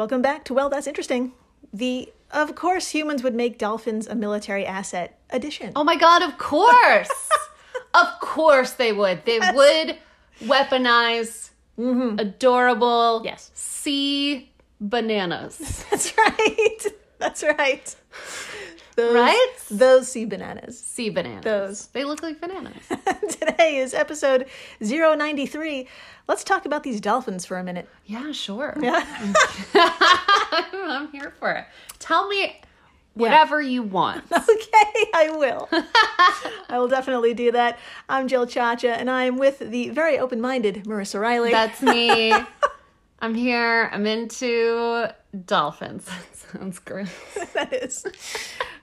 Welcome back to Well, That's Interesting. The Of course humans would make dolphins a military asset addition. Oh my god, of course. of course they would. They would weaponize mm-hmm. adorable Yes. sea bananas. That's right. That's right. Those, Right? Those sea bananas. Sea bananas. Those. They look like bananas. Today is episode 093. Let's talk about these dolphins for a minute. yeah, sure. Yeah. I'm here for it. Tell me whatever you want. Okay, I will. I will definitely do that. I'm Jill Chacha, and I'm with the very open minded Marissa Riley. That's me. I'm here. I'm into dolphins. That sounds gross. that is.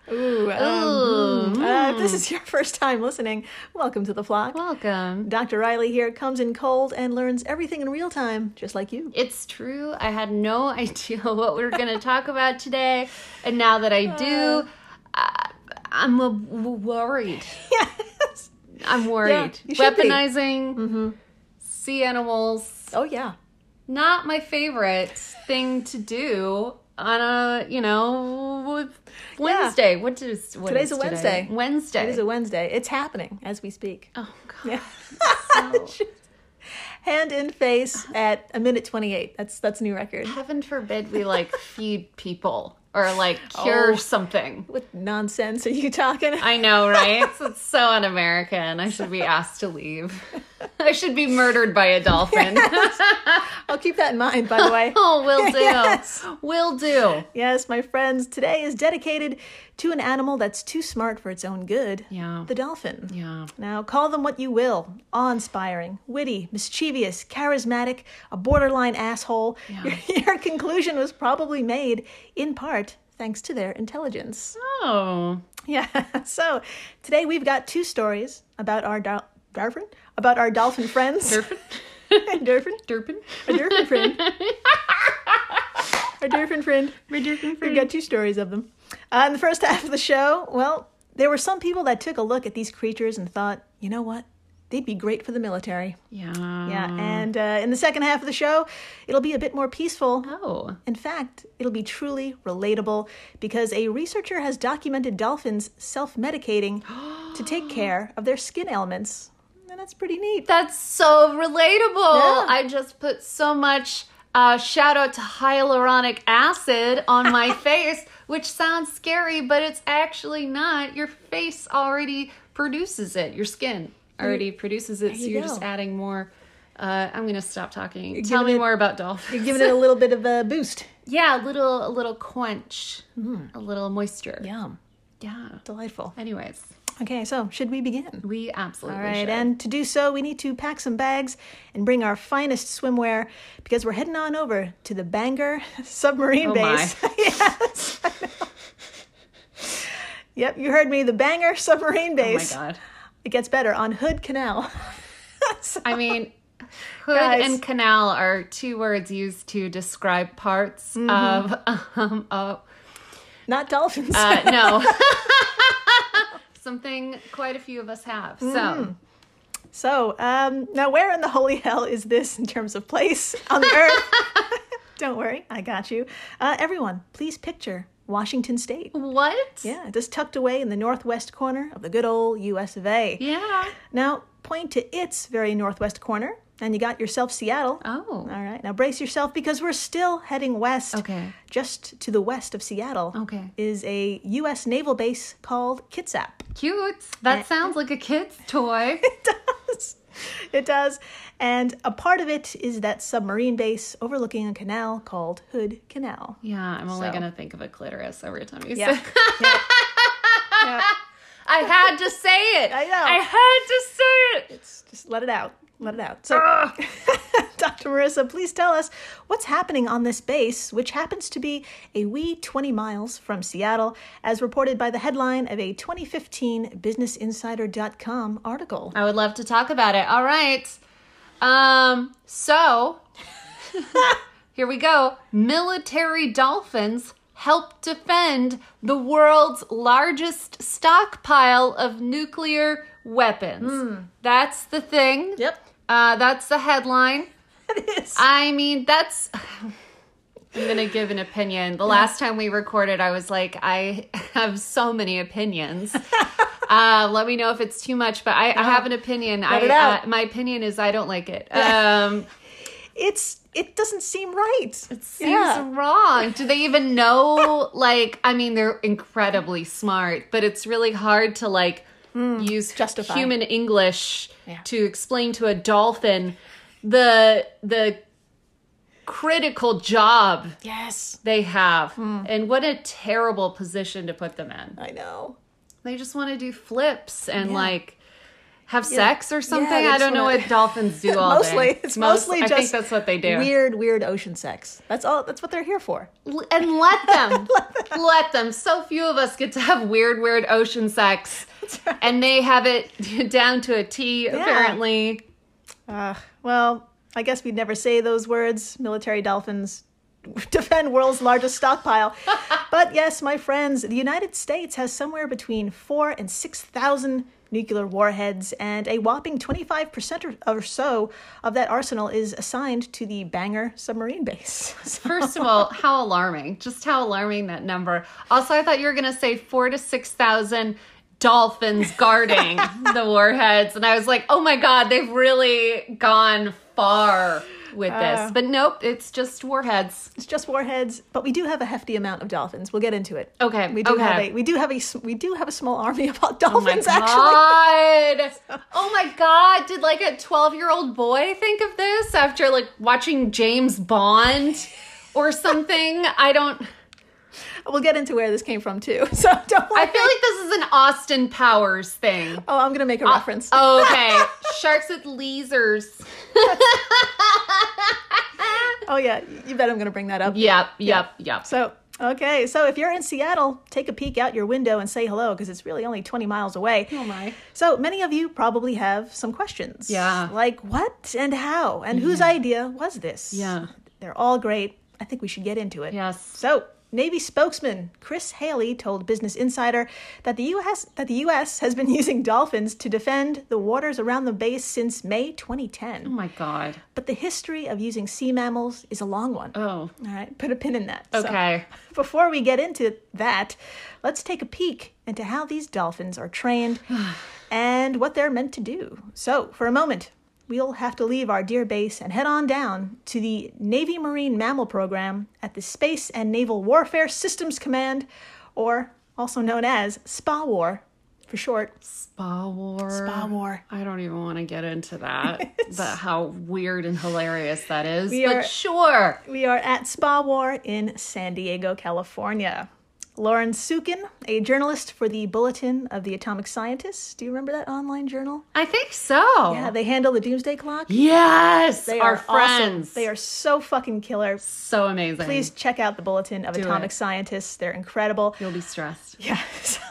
Ooh. Um, hmm. uh, if this is your first time listening, welcome to the flock. Welcome. Dr. Riley here comes in cold and learns everything in real time, just like you. It's true. I had no idea what we were going to talk about today. And now that I do, I, I'm worried. Yes. I'm worried. be. Weaponizing sea animals, Oh, yeah. not my favorite thing to do on a, you know, Wednesday. What is what Today's is a today? Wednesday. Wednesday. It is a Wednesday. It's happening as we speak. oh, God. Yeah. So- Hand in face at a minute 28. That's that's a new record. heaven forbid we like feed people or like cure Oh. something. What nonsense are you talking? I know, right? So it's so un-American. I should be asked to leave. I should be murdered by a dolphin. I'll keep that in mind, by the way. oh, will do. Yes. Will do. Yes, my friends, today is dedicated to an animal that's too smart for its own good. Yeah. The dolphin. Yeah. Now, call them what you will awe inspiring, witty, mischievous, charismatic, a borderline asshole. Your, your conclusion was probably made, in part, thanks to their intelligence. Oh. Yeah, so today we've got two stories about our dol- dolphin, about our dolphin friends. Durfin? dolphin? Durpin? A dolphin friend. Our dolphin friend. My Durfin We've got two stories of them. Uh, in the first half of the show, well, there were some people that took a look at these creatures and thought, you know what? They'd be great for the military. Yeah. Yeah, and uh, in the second half of the show, it'll be a bit more peaceful. Oh. In fact, it'll be truly relatable because a researcher has documented dolphins self medicating to take care of their skin ailments. That's pretty neat. That's so relatable. Yeah. I just put so much uh, shout out to hyaluronic acid on my face, which sounds scary, but it's actually not. Your face already produces it. Your skin already produces it, so you you're go. just adding more. Uh, I'm gonna stop talking. Tell me it- more about dolphins. You're giving it a little bit of a boost. yeah, a little, a little quench, a little moisture. Yum. Yeah. Delightful. Anyways, Okay, so should we begin? we absolutely All right, should. and to do so, we need to pack some bags and bring our finest swimwear because we're heading on over to the Bangor submarine Oh, base. yes. Yep, you heard me. The Bangor submarine base. oh my god. It gets better on Hood Canal. So- I mean, hood Guys. and canal are two words used to describe parts of um, uh, not dolphins. uh, no something quite a few of us have. So so, um, now where in the holy hell is this in terms of place on the earth? Don't worry, I got you. Uh, everyone, please picture Washington State. what? Yeah, just tucked away in the northwest corner of the good old US of A. Yeah. Now, point to its very northwest corner, and you got yourself Seattle. Oh. All right, now brace yourself because we're still heading west. Okay. Just to the west of Seattle Okay. is a U.S. naval base called Kitsap. Cute. That sounds like a kid's toy. It does. It does. And a part of it is that submarine base overlooking a canal called Hood Canal. Yeah, I'm only So. gonna think of a clitoris every time you say. yeah. Yeah. I had to say it. I know. I had to say it. It's just let it out. Let it out. So, Dr. Marissa, please tell us what's happening on this base, which happens to be a wee 20 miles from Seattle, as reported by the headline of a 2015 BusinessInsider.com article. I would love to talk about it. All right. Um, so here we go. Military dolphins help defend the world's largest stockpile of nuclear weapons. That's the thing. Yep. Uh, that's the headline. It is. I mean, that's I'm gonna give an opinion. The last time we recorded, I was like, I have so many opinions. uh, let me know if it's too much, but I, I have an opinion. I, it out. Uh, my opinion is I don't like it. Um, It's it doesn't seem right. it seems wrong. Do they even know? Like, I mean, they're incredibly smart, but it's really hard to like Mm, use justify. human English Yeah. to explain to a dolphin the the critical job Yes. they have hmm. and what a terrible position to put them in. I know. They just want to do flips and Yeah. like have sex or something. they I don't know what dolphins do all mostly day. it's Most- mostly I just think that's what they do. Weird, weird ocean sex. That's all that's what they're here for. L- and let them let them so few of us get to have weird weird ocean sex right. and they have it down to a t apparently Uh, well, I guess we'd never say those words. Military dolphins defend world's largest stockpile. but yes, my friends, the United States has somewhere between four and 6,000 nuclear warheads, and a whopping 25% or, or so of that arsenal is assigned to the Bangor submarine base. So- first of all how alarming. Just how alarming that number. Also i thought you were going to say four to six thousand dolphins guarding the warheads and i was like oh my god they've really gone far with Uh. this but nope it's just warheads it's just warheads, but we do have a hefty amount of dolphins. We'll get into it. Okay, We do okay. have a we do have a we do have a small army of dolphins Oh my dolphins actually. god! Oh my god! Did like a twelve-year-old boy think of this after like watching James Bond or something? I don't. We'll get into where this came from too. So don't worry. I feel like this is an Austin Powers thing. Oh, I'm gonna make a reference. Oh, okay. Sharks with lasers. Oh yeah, you bet I'm gonna bring that up. Yep, yep, yep. So okay, so if you're in Seattle, take a peek out your window and say hello because it's really only 20 miles away. Oh my. So many of you probably have some questions. Yeah. Like what and how and whose idea was this? Yeah. They're all great. I think we should get into it. Yes. So, Navy spokesman Chris Haley told Business Insider that the U.S. that the U.S. has been using dolphins to defend the waters around the base since May 2010. Oh my god. But the history of using sea mammals is a long one. Oh. All right, put a pin in that. So, Okay. before we get into that, let's take a peek into how these dolphins are trained and what they're meant to do. So, for a moment, we'll have to leave our dear base and head on down to the Navy Marine Mammal Program at the Space and Naval Warfare Systems Command, or also known as SPA-WAR for short. Spa War. Spa War. I don't even want to get into that. but how weird and hilarious that is. We but are- sure. We are at Spa War in San Diego, California. Lauren Sukin, a journalist for the Bulletin of the Atomic Scientists. Do you remember that online journal? I think so. Yeah, they handle the Doomsday Clock. Yes. They our are friends. Awesome. They are so fucking killer. so amazing. Please check out the Bulletin of Atomic it. Scientists. They're incredible. You'll be stressed. Yeah, so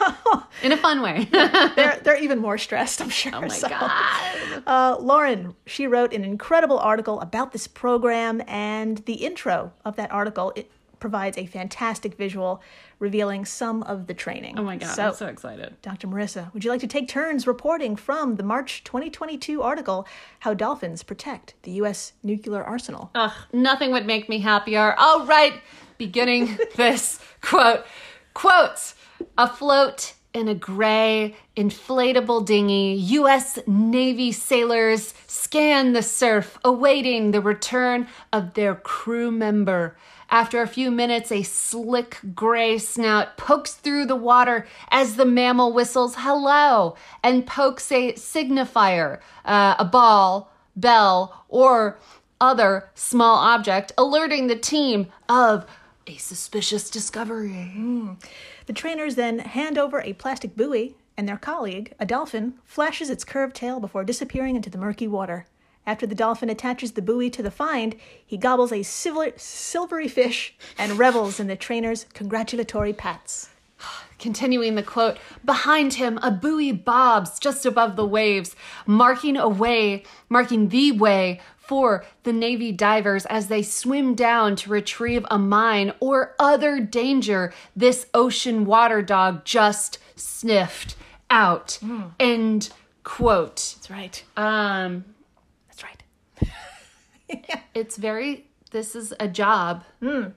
In a fun way. they're they're even more stressed, I'm sure. oh my So, god. Uh, Lauren, she wrote an incredible article about this program, and the intro of that article it provides a fantastic visual revealing some of the training. Oh my god. So, I'm so excited. Dr. Marissa, would you like to take turns reporting from the March 2022 article, How Dolphins Protect the U.S. Nuclear Arsenal? Ugh, nothing would make me happier. All right, beginning this quote. Quotes afloat in a gray inflatable dinghy, U.S. Navy sailors scan the surf, awaiting the return of their crew member. After a few minutes, a slick gray snout pokes through the water as the mammal whistles hello and pokes a signifier, uh, a ball, bell, or other small object, alerting the team of a suspicious discovery. The trainers then hand over a plastic buoy, and their colleague, a dolphin, flashes its curved tail before disappearing into the murky water. After the dolphin attaches the buoy to the find, he gobbles a silver, silvery fish and revels in the trainer's congratulatory pats. Continuing the quote, behind him, a buoy bobs just above the waves, marking a way, marking the way for the Navy divers as they swim down to retrieve a mine or other danger this ocean water dog just sniffed out. End quote. That's right. Um, Right. it's very, this is a job. I'm,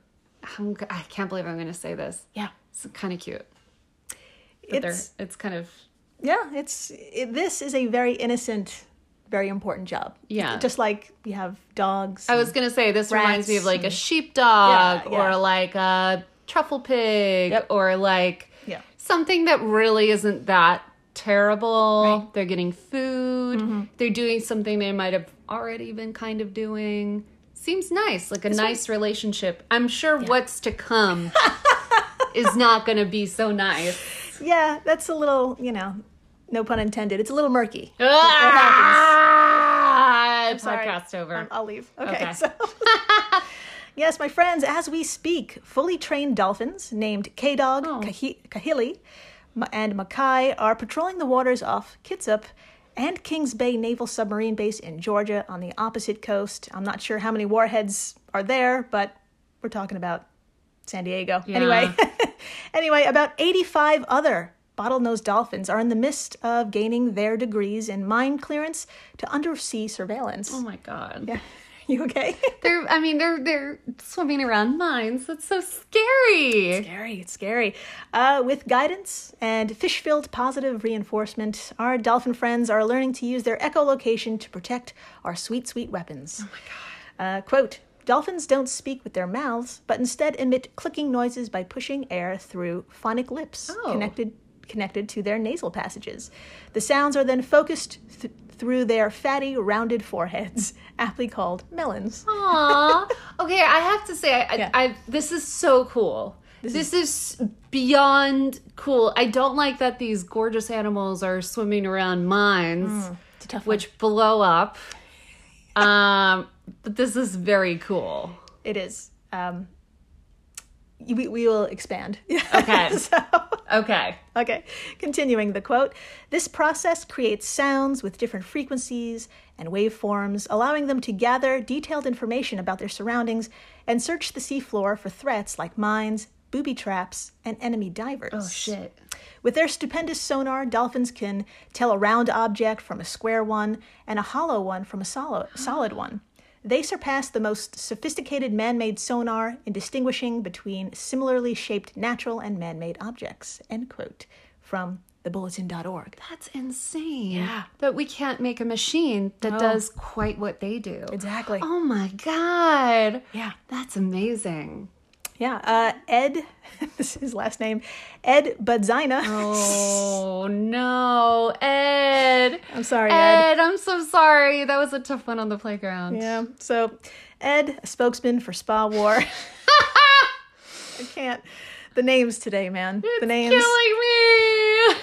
g- I can't believe I'm going to say this. Yeah. It's kind of cute. But It's it's kind of yeah, it's it, this is a very innocent, very important job. Yeah. Just like we have dogs. I was gonna say this reminds me of like a sheepdog Yeah, yeah. or like a truffle pig Yep. or like Yeah. something that really isn't that terrible. Right. Mm-hmm. They're getting food. They're doing something they might have already been kind of doing. Seems nice, like a nice relationship. I'm sure what's to come is not going to be so nice. yeah, that's a little, you know, no pun intended. It's a little murky. Ah, Sorry. podcast over. Um, I'll leave. Okay. Okay. So, yes, my friends, as we speak, fully trained dolphins named K Dog, Oh. Kahi- Kahili, and Makai are patrolling the waters off Kitsap and Kings Bay Naval Submarine Base in Georgia on the opposite coast. I'm not sure how many warheads are there, but we're talking about San Diego. Anyway, anyway, about 85 other bottlenose dolphins are in the midst of gaining their degrees in mine clearance to undersea surveillance. oh my god. Yeah. You okay? They're I mean they're they're swimming around mines. That's so scary. scary. It's scary. Uh, with guidance and fish filled positive reinforcement, our dolphin friends are learning to use their echolocation to protect our sweet, sweet weapons. Oh my God. Uh, quote Dolphins don't speak with their mouths, but instead emit clicking noises by pushing air through phonic lips Oh. connected connected to their nasal passages. The sounds are then focused th- through their fatty, rounded foreheads, aptly called melons. Aw. okay, I have to say, I, Yeah. I, I this is so cool. This, is, beyond cool. I don't like that these gorgeous animals are swimming around mines, It's a tough one. which blow up. Um, but this is very cool. It is. Um, we, we will expand. Okay. so, Okay. okay. Continuing the quote This process creates sounds with different frequencies and waveforms, allowing them to gather detailed information about their surroundings and search the seafloor for threats like mines, booby traps, and enemy divers. Oh shit. With their stupendous sonar, dolphins can tell a round object from a square one and a hollow one from a solid, solid one. They surpass the most sophisticated man made sonar in distinguishing between similarly shaped natural and man made objects. End quote. From thebulletin.org. That's insane. Yeah. That we can't make a machine that does quite what they do. Exactly. Oh my god. Yeah. That's amazing. Yeah. Uh, Ed, this is his last name, Ed Budzina. Oh no, Ed. I'm sorry, Ed. Ed, I'm so sorry. That was a tough one on the playground. Yeah. So, Ed, a spokesman for Spa War. I can't. The names today, man. the names. Killing me.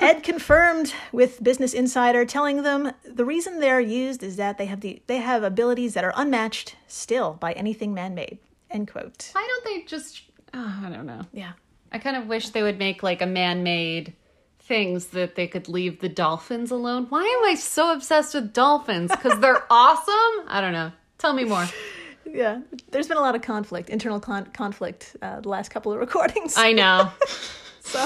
Ed confirmed with Business Insider, telling them the reason they're used is that they have the they have abilities that are unmatched still by anything man-made. End quote. Why don't they just? Oh, I don't know. Yeah. I kind of wish they would make like a man-made things that they could leave the dolphins alone. Why am I so obsessed with dolphins? Because they're awesome. I don't know. Tell me more. Yeah. There's been a lot of conflict, internal con- conflict, uh, the last couple of recordings. I know. so,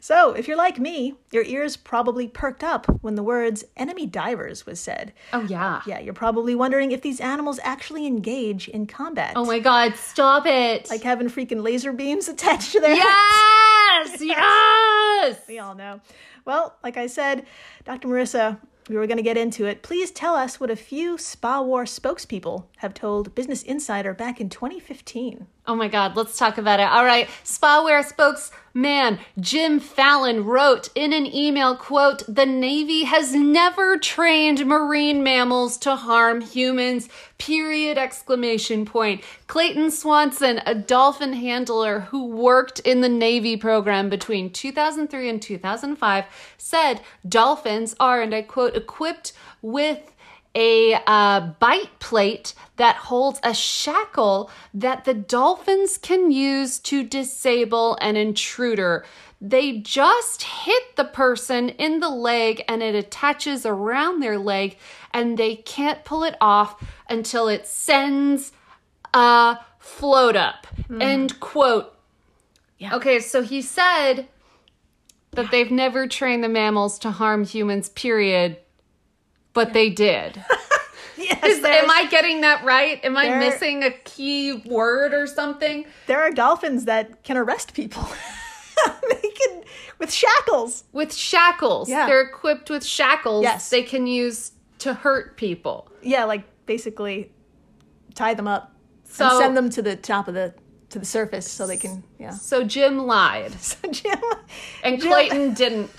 so, if you're like me, your ears probably perked up when the words enemy divers was said. Oh yeah. Yeah, you're probably wondering if these animals actually engage in combat. Oh my god, stop it. Like having freaking laser beams attached to their heads. yes, yes. We all know. Well, like I said, Dr. Marissa, we were going to get into it. Please tell us what a few Spa War spokespeople have told Business Insider back in 2015. Oh my God, let's talk about it. All right, Spa War spokesman Jim Fallon wrote in an email, quote, the Navy has never trained marine mammals to harm humans, period, exclamation point. Clayton Swanson, a dolphin handler who worked in the Navy program between 2003 and 2005, said dolphins are, and I quote, equipped with a uh, bite plate that holds a shackle that the dolphins can use to disable an intruder. They just hit the person in the leg and it attaches around their leg, and they can't pull it off until it sends a float up. End quote. Yeah. Okay, so he said that they've never trained the mammals to harm humans, period, but they did. Yes, Is, am I getting that right? Am I missing a key word or something? there are dolphins that can arrest people. they can with shackles. With shackles. Yeah. They're equipped with shackles Yes. they can use to hurt people. Yeah, like basically tie them up So and send them to the top of the to the surface so they can yeah. so Jim lied So Jim and Jim- Clayton didn't.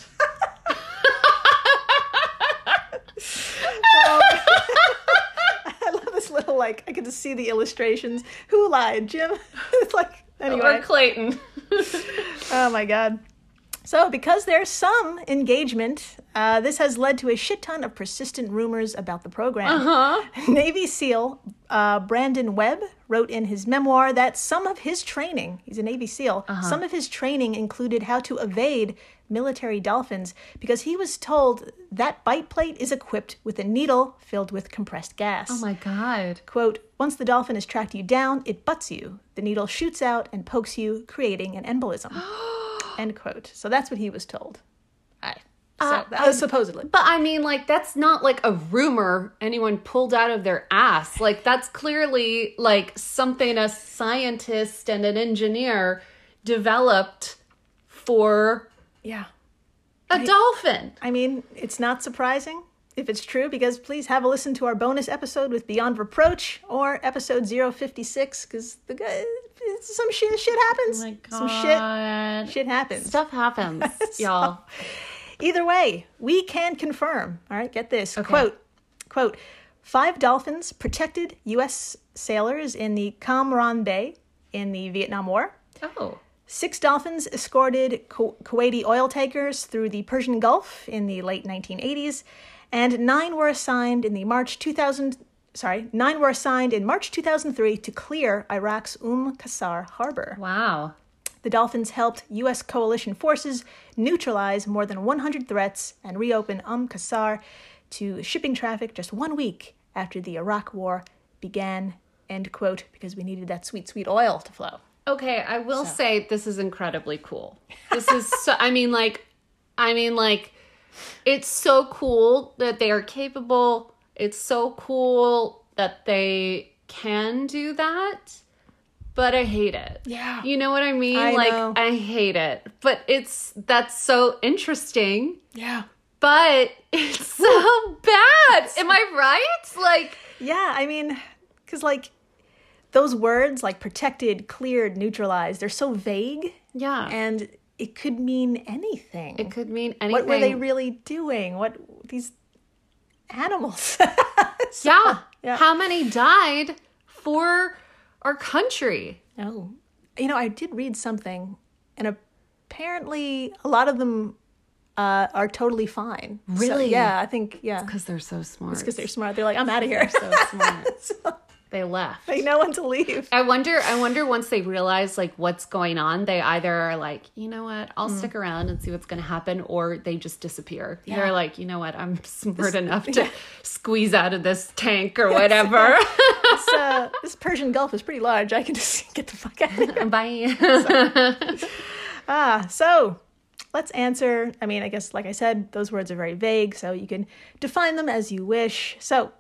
I love this little like I get to see the illustrations. Who lied, Jim? it's like anyway. Or Clayton. Oh my god. So, because there's some engagement, uh, this has led to a shit ton of persistent rumors about the program. huh? Navy SEAL uh, Brandon Webb wrote in his memoir that some of his training, he's a Navy SEAL, some of his training included how to evade military dolphins because he was told that bite plate is equipped with a needle filled with compressed gas. Oh my god. Quote, once the dolphin has tracked you down, it butts you. The needle shoots out and pokes you, creating an embolism. End quote. So that's what he was told. I, so, Uh, was supposedly. But I mean, like, that's not like a rumor anyone pulled out of their ass. Like, that's clearly like something a scientist and an engineer developed for Yeah. a dolphin. I mean, it's not surprising if it's true because please have a listen to our bonus episode with Beyond Reproach or episode 056 because the guy, some shit, shit happens. Oh my Some god. shit, shit happens. Stuff happens, y'all. Either way, we can confirm. All right, get this quote quote five dolphins protected U.S. sailors in the Cam Ranh Bay in the Vietnam War. Oh. Six dolphins escorted Ku- Kuwaiti oil tankers through the Persian Gulf in the late 1980s, and nine were assigned in the March 2000. Sorry, nine were assigned in March 2003 to clear Iraq's Umm Qasr harbor. Wow. The Dolphins helped U.S. coalition forces neutralize more than 100 threats and reopen Umm Qasr to shipping traffic just one week after the Iraq War began. End quote, because we needed that sweet, sweet oil to flow. Okay, I will say this is incredibly cool. This is so I mean like I mean like it's so cool that they are capable. It's so cool that they can do that. But I hate it. Yeah. You know what I mean? I like know. I hate it. But it's that's so interesting. Yeah. But it's so bad. Am I right? Like Yeah, I mean, because like those words like protected, cleared, neutralized, they're so vague yeah. and it could mean anything. it could mean anything. what were they really doing? What these animals? Yeah. Yeah. How many died for our country? Oh, you know, I did read something, and apparently a lot of them uh, are totally fine. So, Really? yeah, I think yeah, Because they're so smart. because they're smart. They're like, I'm out of here. so smart. So They left. they know when to leave. I wonder. I wonder once they realize like what's going on, they either are like, you know what, I'll Mm. stick around and see what's going to happen, or they just disappear. Yeah. They're like, you know what, I'm smart enough to squeeze out of this tank or whatever. This, uh, this Persian Gulf is pretty large. I can just get the fuck out of here. Bye. Ah, so let's answer. I mean, I guess, like I said, those words are very vague, so you can define them as you wish. So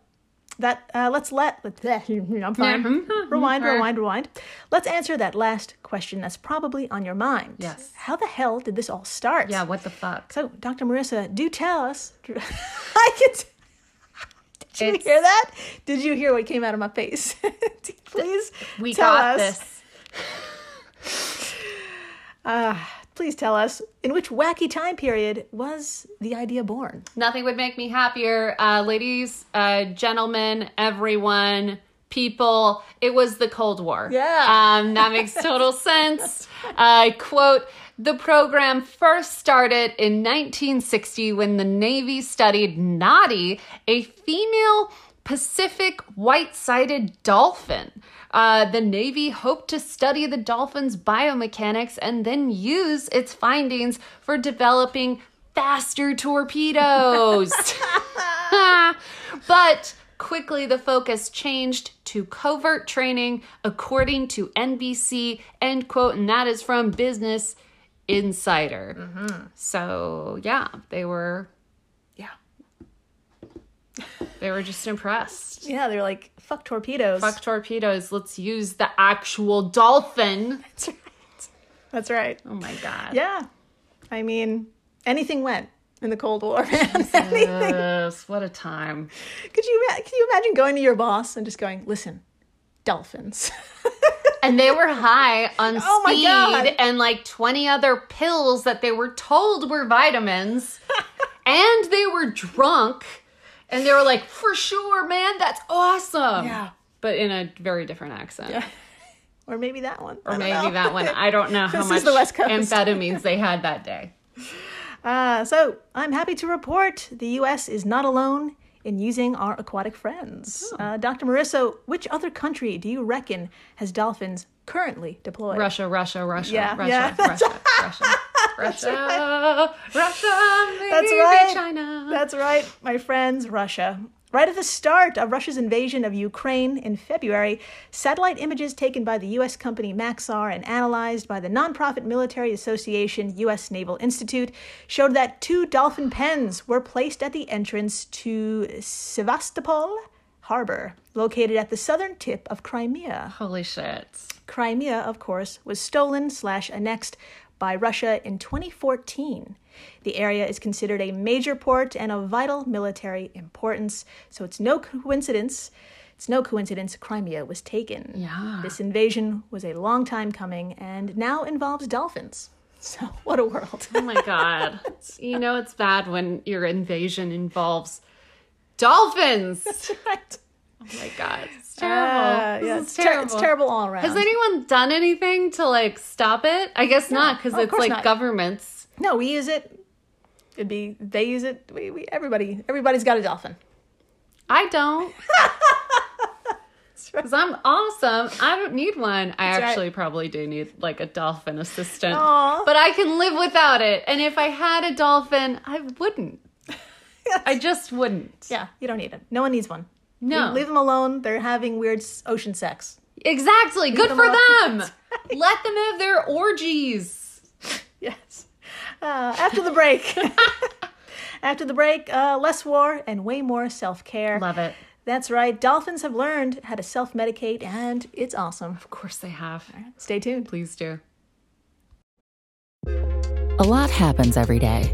that uh, let's let. I'm fine. rewind, rewind, rewind. Let's answer that last question that's probably on your mind. Yes. How the hell did this all start? yeah. What the fuck? So, Dr. Marissa, do tell us. I can. Did you It's- hear that? Did you hear what came out of my face? Please We tell got us. this. Please tell us in which wacky time period was the idea born? Nothing would make me happier. Uh, ladies, uh, gentlemen, everyone, people, it was the Cold War. Yeah. Um, that makes total sense. I quote, the program first started in 1960 when the Navy studied Notty, a female Pacific white sided dolphin. Uh, the Navy hoped to study the dolphin's biomechanics and then use its findings for developing faster torpedoes. but quickly the focus changed to covert training, according to NBC, end quote, and that is from Business Insider. So, yeah, they were. They were just impressed. Yeah, they're like, fuck torpedoes. Fuck torpedoes. Let's use the actual dolphin. That's right. That's right. Oh my god. Yeah. I mean, anything went in the Cold War, man. Yes, what a time. Could you you imagine going to your boss and just going, "Listen, dolphins." And they were high on Oh speed and like 20 other pills that they were told were vitamins. and they were drunk. And they were like, for sure, man, that's awesome. Yeah. But in a very different accent. Yeah. or maybe that one. Or maybe that one. I don't know how This is much the West Coast. amphetamines they had that day. Uh, so I'm happy to report the U.S. is not alone in using our aquatic friends. Oh. Uh, Dr. Marissa, which other country do you reckon has dolphins currently deployed? Russia, Russia, Russia, Yeah, Russia, yeah. Russia, Russia, Russia, Russia, maybe That's right. China. That's right, my friends, Russia. Right at the start of Russia's invasion of Ukraine in February, satellite images taken by the U.S. company Maxar and analyzed by the nonprofit military association U.S. Naval Institute showed that two dolphin pens were placed at the entrance to Sevastopol Harbor, located at the southern tip of Crimea. Holy shit. Crimea, of course, was stolen slash annexed by Russia in 2014. The area is considered a major port and of vital military importance, so it's no coincidence. It's no coincidence Crimea was taken. Yeah. This invasion was a long time coming and now involves dolphins. So, what a world. Oh my god. you know it's bad when your invasion involves dolphins. right. Oh my god. It's terrible. Uh, yeah, it's, ter- it's terrible all around. Has anyone done anything to like stop it? I guess not because Oh, it's like not. governments. no, we use it. It'd be they use it. We, we everybody everybody's got a dolphin. I don't. Because I'm awesome. I don't need one. I right. actually probably do need like a dolphin assistant. Aw. But I can live without it. And if I had a dolphin, I wouldn't. I just wouldn't. Yeah, you don't need it. No one needs one. No. Leave, leave them alone. They're having weird ocean sex. Exactly. Good them for alone. them. Let them have their orgies. Yes. Uh, after the break. after the break, uh, less war and way more self care. Love it. That's right. Dolphins have learned how to self medicate, and it's awesome. Of course they have. Stay tuned. Please do. A lot happens every day.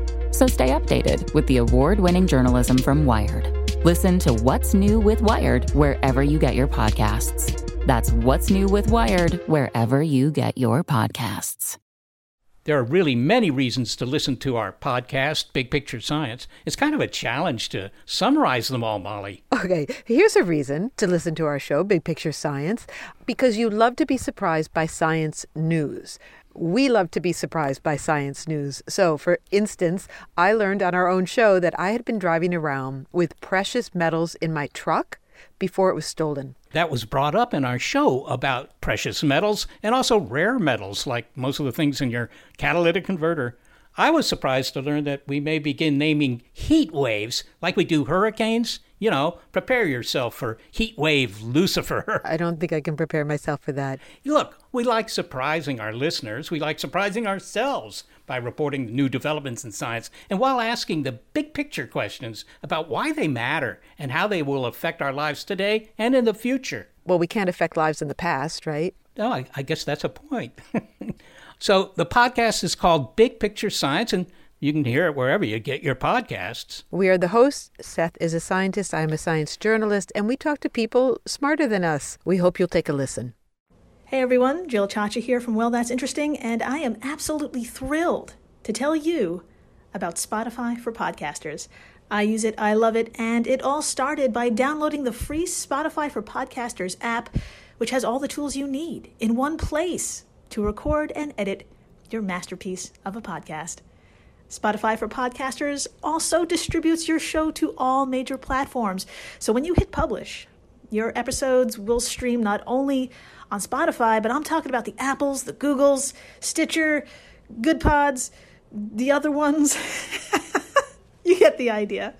So stay updated with the award winning journalism from Wired. Listen to What's New with Wired wherever you get your podcasts. That's What's New with Wired wherever you get your podcasts. There are really many reasons to listen to our podcast, Big Picture Science. It's kind of a challenge to summarize them all, Molly. Okay, here's a reason to listen to our show, Big Picture Science, because you love to be surprised by science news. We love to be surprised by science news. So, for instance, I learned on our own show that I had been driving around with precious metals in my truck before it was stolen. That was brought up in our show about precious metals and also rare metals, like most of the things in your catalytic converter. I was surprised to learn that we may begin naming heat waves like we do hurricanes. You know, prepare yourself for heat wave Lucifer. I don't think I can prepare myself for that. Look, we like surprising our listeners. We like surprising ourselves by reporting new developments in science and while asking the big picture questions about why they matter and how they will affect our lives today and in the future. Well, we can't affect lives in the past, right? Oh, I, I guess that's a point. so the podcast is called Big Picture Science, and you can hear it wherever you get your podcasts. We are the hosts. Seth is a scientist, I'm a science journalist, and we talk to people smarter than us. We hope you'll take a listen. Hey everyone, Jill Chacha here from Well That's Interesting, and I am absolutely thrilled to tell you about Spotify for podcasters. I use it, I love it, and it all started by downloading the free Spotify for Podcasters app, which has all the tools you need in one place to record and edit your masterpiece of a podcast. Spotify for Podcasters also distributes your show to all major platforms. So when you hit publish, your episodes will stream not only on Spotify, but I'm talking about the Apples, the Googles, Stitcher, Goodpods, the other ones. you get the idea.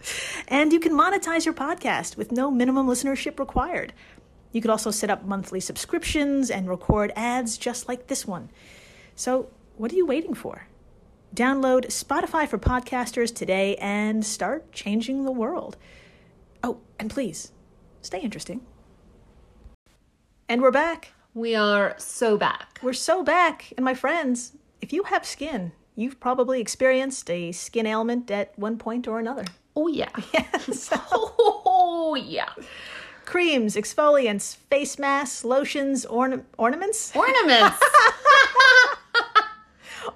And you can monetize your podcast with no minimum listenership required. You could also set up monthly subscriptions and record ads just like this one. So, what are you waiting for? Download Spotify for podcasters today and start changing the world. Oh, and please, stay interesting. And we're back. We are so back. We're so back. And my friends, if you have skin, you've probably experienced a skin ailment at one point or another. Oh yeah. Yes. Oh yeah. Creams, exfoliants, face masks, lotions, orna- ornaments, Ornaments.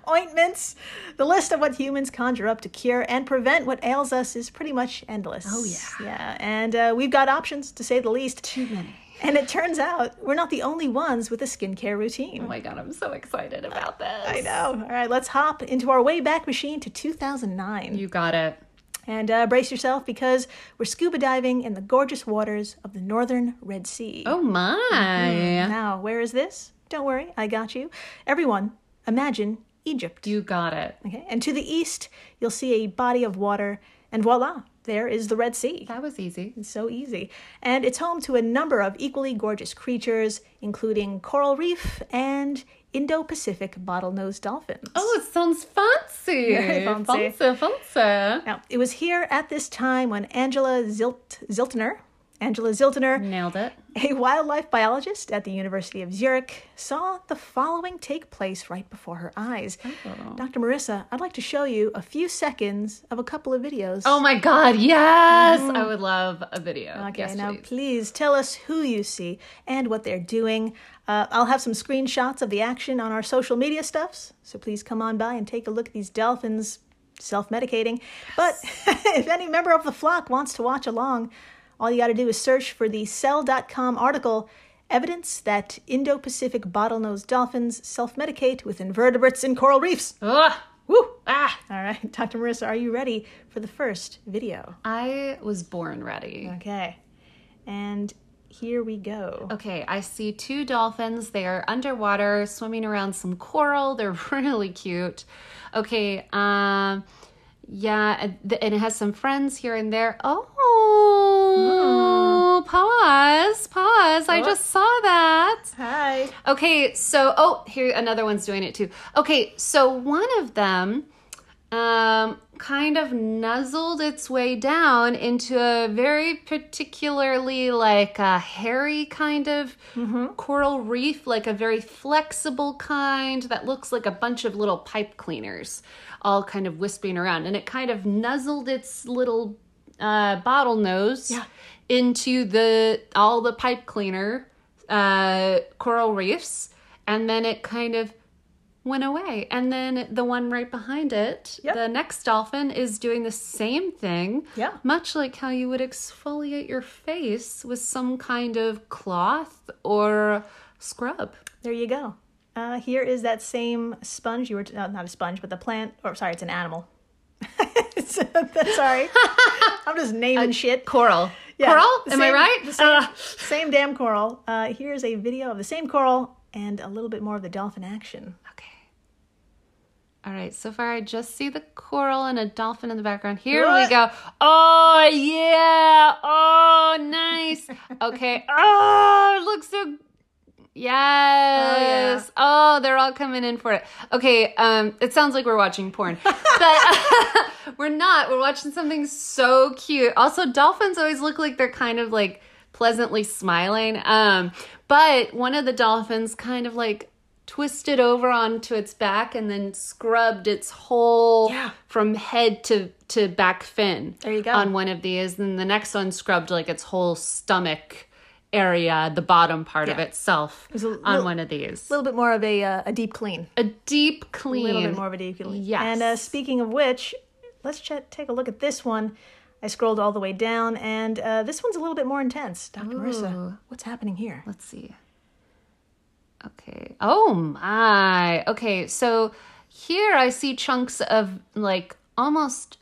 ointments. The list of what humans conjure up to cure and prevent what ails us is pretty much endless. Oh, yeah. Yeah. And uh, we've got options, to say the least. Too many. And it turns out we're not the only ones with a skincare routine. Oh my god, I'm so excited about this. I know. All right, let's hop into our way back machine to 2009. You got it. And uh, brace yourself because we're scuba diving in the gorgeous waters of the northern Red Sea. Oh my. Now, where is this? Don't worry, I got you. Everyone, imagine Egypt. You got it. Okay, and to the east, you'll see a body of water, and voila, there is the Red Sea. That was easy. It's so easy. And it's home to a number of equally gorgeous creatures, including coral reef and Indo Pacific bottlenose dolphins. Oh, it sounds fancy. Very fancy. Fancy, fancy. Now, it was here at this time when Angela Zilt- Ziltner, Angela Ziltner, Nailed it. a wildlife biologist at the University of Zurich, saw the following take place right before her eyes. Dr. Marissa, I'd like to show you a few seconds of a couple of videos. Oh my god, yes! I would love a video. Okay, yes, now please. please tell us who you see and what they're doing. Uh, I'll have some screenshots of the action on our social media stuffs, so please come on by and take a look at these dolphins self medicating. But if any member of the flock wants to watch along, all you got to do is search for the Cell.com article Evidence that Indo Pacific bottlenose dolphins self medicate with invertebrates in coral reefs. Ugh. Woo! Ah, All right, Dr. Marissa, are you ready for the first video? I was born ready. Okay. And here we go. Okay, I see two dolphins. They are underwater, swimming around some coral. They're really cute. Okay, um, yeah, and it has some friends here and there. Oh, pause, pause. I just saw that. Hi. Okay, so oh, here another one's doing it too. Okay, so one of them um kind of nuzzled its way down into a very particularly like a hairy kind of coral reef, like a very flexible kind that looks like a bunch of little pipe cleaners all kind of wisping around and it kind of nuzzled its little uh, bottle nose Yeah. into the all the pipe cleaner uh, coral reefs, and then it kind of went away. And then the one right behind it, Yep. the next dolphin, is doing the same thing. Yeah. Much like how you would exfoliate your face with some kind of cloth or scrub. There you go. Uh, here is that same sponge. You were uh, not a sponge, but the plant. Or sorry, it's an animal. Sorry, I'm just naming shit. Coral. Yeah, coral? Am I right? same, Uh, same damn coral. Uh, here's a video of the same coral and a little bit more of the dolphin action. Okay. All right, so far I just see the coral and a dolphin in the background. Here we go. Oh, yeah. Oh, nice. Okay. Oh, it looks so. Yes. Oh, they're all coming in for it. Okay. Um, it sounds like we're watching porn, but we're not. We're watching something so cute. Also, dolphins always look like they're kind of like pleasantly smiling. Um, but one of the dolphins kind of like twisted over onto its back and then scrubbed its whole Yeah. from head to to back fin. There you go. On one of these, and the next one scrubbed like its whole stomach area, the bottom part of itself a on little- one of these. A little bit more of a uh, a deep clean. a deep clean. A little bit more of a deep clean. Yes. And uh, speaking of which, let's ch- take a look at this one. I scrolled all the way down, and uh, this one's a little bit more intense. Dr. Marissa, what's happening here? Let's see. Okay. Oh my. Okay, so here I see chunks of like almost.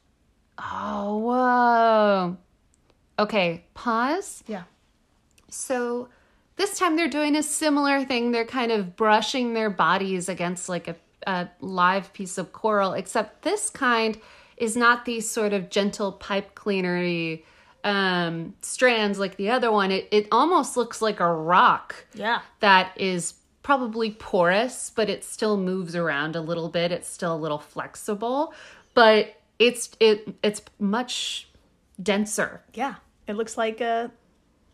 Oh, whoa. Okay, pause. Yeah. So this time they're doing a similar thing. They're kind of brushing their bodies against like a, a live piece of coral, except this kind is not these sort of gentle pipe cleanery um, strands like the other one. It, it almost looks like a rock Yeah. that is probably porous, but it still moves around a little bit. It's still a little flexible, but it's it it's much denser. Yeah. It looks like a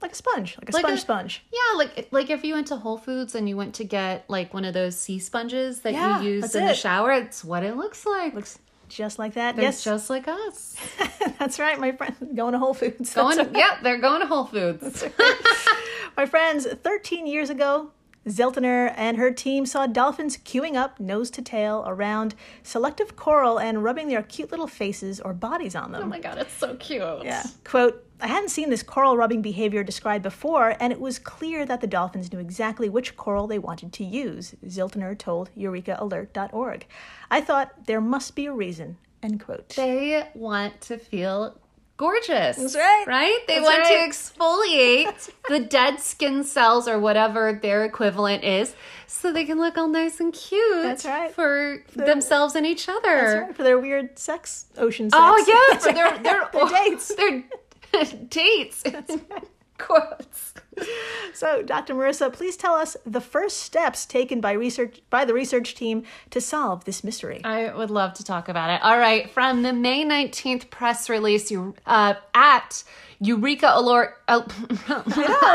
like a sponge, like a Like sponge a- sponge. Yeah, like like if you went to Whole Foods and you went to get like one of those sea sponges that Yeah, you use in the shower, it's what it looks like. Looks just like that. They're yes. just like us. That's right, my friend. Going to Whole Foods. Going, right. yeah, they're going to Whole Foods. My friends, 13 years ago, Ziltener and her team saw dolphins queuing up nose to tail around selective coral and rubbing their cute little faces or bodies on them. oh my god, it's so cute. Yeah. Quote, I hadn't seen this coral rubbing behavior described before, and it was clear that the dolphins knew exactly which coral they wanted to use, Ziltener told EurekAlert.org. I thought there must be a reason. End quote. They want to feel gorgeous. That's right. Right? They That's want right. to exfoliate the dead skin cells or whatever their equivalent is so they can look all nice and cute That's right. for themselves and each other. That's right, for their weird sex, ocean oh, sex. Oh yeah, That's for their right. their, Their dates. Their dates. Quotes. So, Dr. Marissa, please tell us the first steps taken by research by the research team to solve this mystery. I would love to talk about it. All right, from the May 19th press release you, uh, at Eureka Alert. Uh,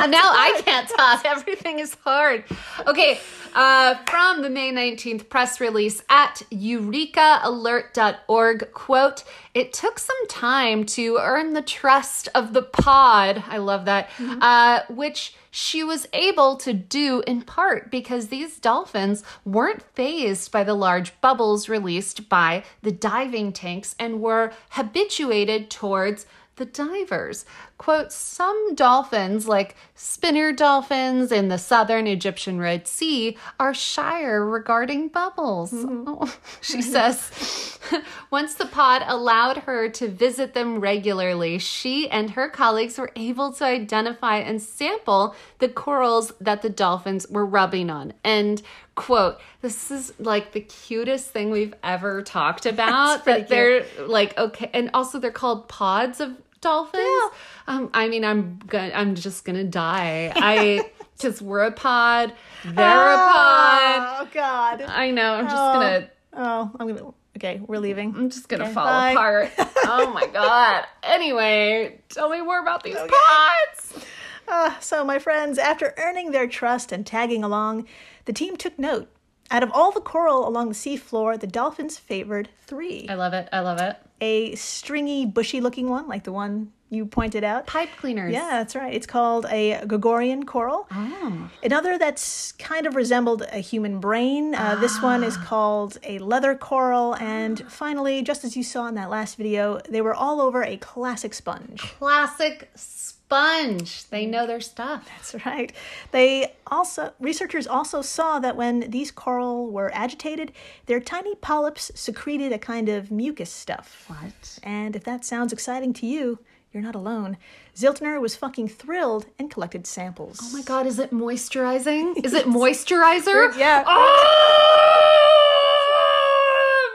now I can't talk. Everything is hard. Okay, uh, from the May 19th press release at eurekalert.org, quote, it took some time to earn the trust of the pod. I love that. Uh, which she was able to do in part because these dolphins weren't phased by the large bubbles released by the diving tanks and were habituated towards the divers. Quote, some dolphins, like spinner dolphins in the southern Egyptian Red Sea, are shyer regarding bubbles. Oh, she says, once the pod allowed her to visit them regularly, she and her colleagues were able to identify and sample the corals that the dolphins were rubbing on. And quote, this is like the cutest thing we've ever talked about. that they're like, okay, and also they're called pods of dolphins. Um, I mean, I'm gonna, I'm just gonna die. I just we're a pod, they're a pod. Oh God. I know. I'm just Oh. gonna, Oh, I'm gonna. Okay, we're leaving. I'm just gonna Okay, fall bye. apart. oh my god. Anyway, tell me more about these pods. Uh, so, my friends, after earning their trust and tagging along, the team took note. Out of all the coral along the seafloor, the dolphins favored three. I love it. I love it. A stringy, bushy-looking one, like the one you pointed out. Pipe cleaners. Yeah, that's right. It's called a gorgonian coral. Oh. Another that's kind of resembled a human brain. Uh, This one is called a leather coral. And finally, just as you saw in that last video, they were all over a classic sponge. Classic sponge. They mm. know their stuff. That's right. They also researchers also saw that when these coral were agitated, their tiny polyps secreted a kind of mucus stuff. What? And if that sounds exciting to you, you're not alone. Ziltener was fucking thrilled and collected samples. Oh my god, is it moisturizing? Is it moisturizer? Yeah. Oh,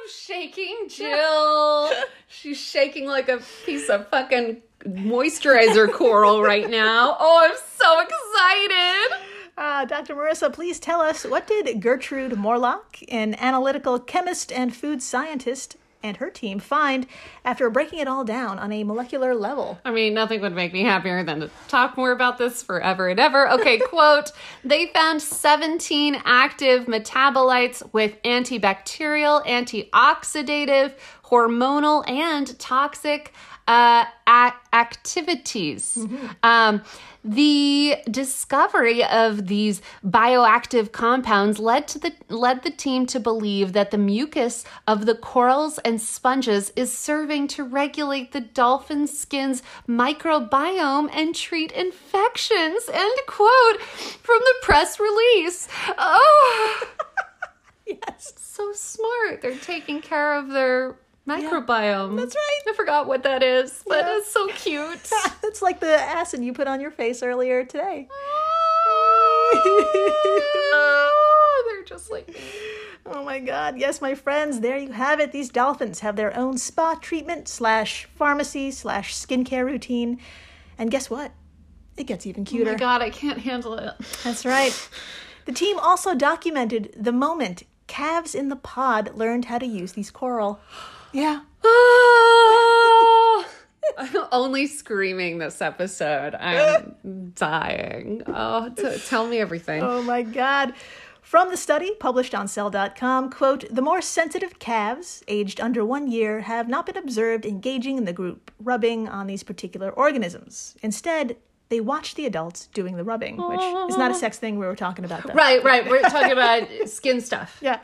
I'm shaking Jill. She's shaking like a piece of fucking moisturizer coral right now. Oh, I'm so excited. Uh, Dr. Marissa, please tell us what did Gertrude Morlock, an analytical chemist and food scientist, and her team find after breaking it all down on a molecular level? I mean, nothing would make me happier than to talk more about this forever and ever. Okay, quote They found 17 active metabolites with antibacterial, antioxidative, hormonal, and toxic uh, activities. Um, the discovery of these bioactive compounds led to the led the team to believe that the mucus of the corals and sponges is serving to regulate the dolphin skin's microbiome and treat infections. End quote from the press release. Oh, Yes. so smart. They're taking care of their microbiome. That's right. I forgot what that is. That Yeah. is so cute. It's like the acid you put on your face earlier today. oh, they're just like me. Oh my god. Yes, my friends, there you have it. These dolphins have their own spa treatment slash pharmacy slash skincare routine. And guess what? It gets even cuter. Oh my god, I can't handle it. That's right. The team also documented the moment calves in the pod learned how to use these coral. Yeah. Ah! I'm only screaming this episode. I'm dying. Oh, t- tell me everything. Oh my God. From the study published on Cell.com, quote, the more sensitive calves, aged under one year, have not been observed engaging in the group rubbing on these particular organisms. Instead, they watch the adults doing the rubbing, which is not a sex thing we were talking about, though. Right, right. We're talking about skin stuff. Yeah.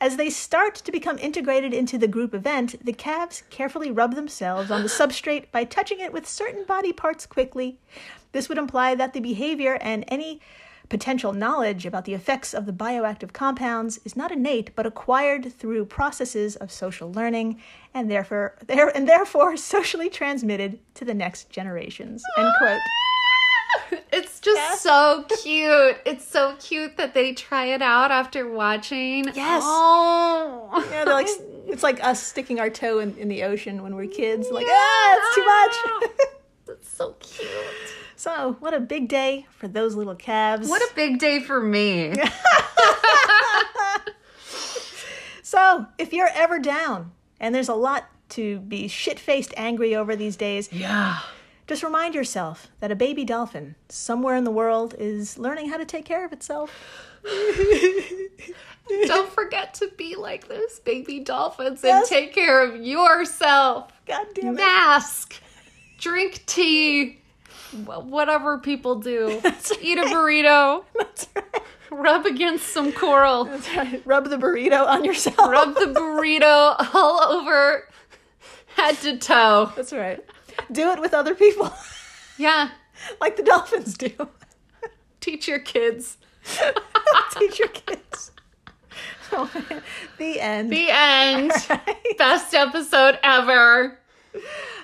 As they start to become integrated into the group event, the calves carefully rub themselves on the substrate by touching it with certain body parts quickly. This would imply that the behavior and any potential knowledge about the effects of the bioactive compounds is not innate but acquired through processes of social learning and therefore there and therefore socially transmitted to the next generations. End quote. It's just so cute. It's so cute that they try it out after watching. Yes. Oh. Yeah, like it's like us sticking our toe in, in the ocean when we're kids. Like, ah, it's too much. That's so cute. So, what a big day for those little calves. What a big day for me. so, if you're ever down, and there's a lot to be shit faced angry over these days, Yeah. Just remind yourself that a baby dolphin somewhere in the world is learning how to take care of itself. Don't forget to be like those baby dolphins Yes. and take care of yourself. God damn it. Mask, drink tea, whatever people do. Eat a burrito, That's right. rub against some coral, That's right. Rub the burrito on yourself. rub the burrito all over head to toe. That's right. Do it with other people, Yeah, like the dolphins do. teach your kids. Teach your kids. Oh, the end. The end. Best episode ever.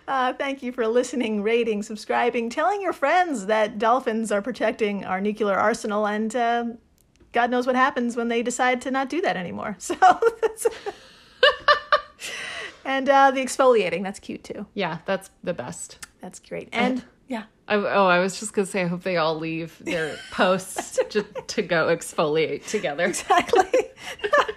Uh, thank you for listening, rating, subscribing, telling your friends that dolphins are protecting our nuclear arsenal, and uh, God knows what happens when they decide to not do that anymore. So, that's- and uh, the exfoliating, that's cute too. Yeah, that's the best. That's great. And yeah, I, oh, I was just gonna say, I hope they all leave their posts to, to go exfoliate together. exactly.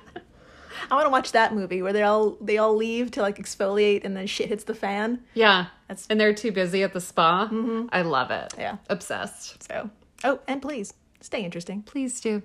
I want to watch that movie where they all they all leave to like exfoliate, and then shit hits the fan. Yeah, That's- and they're too busy at the spa. I love it. Yeah. obsessed. So, oh, and please stay interesting. Please do.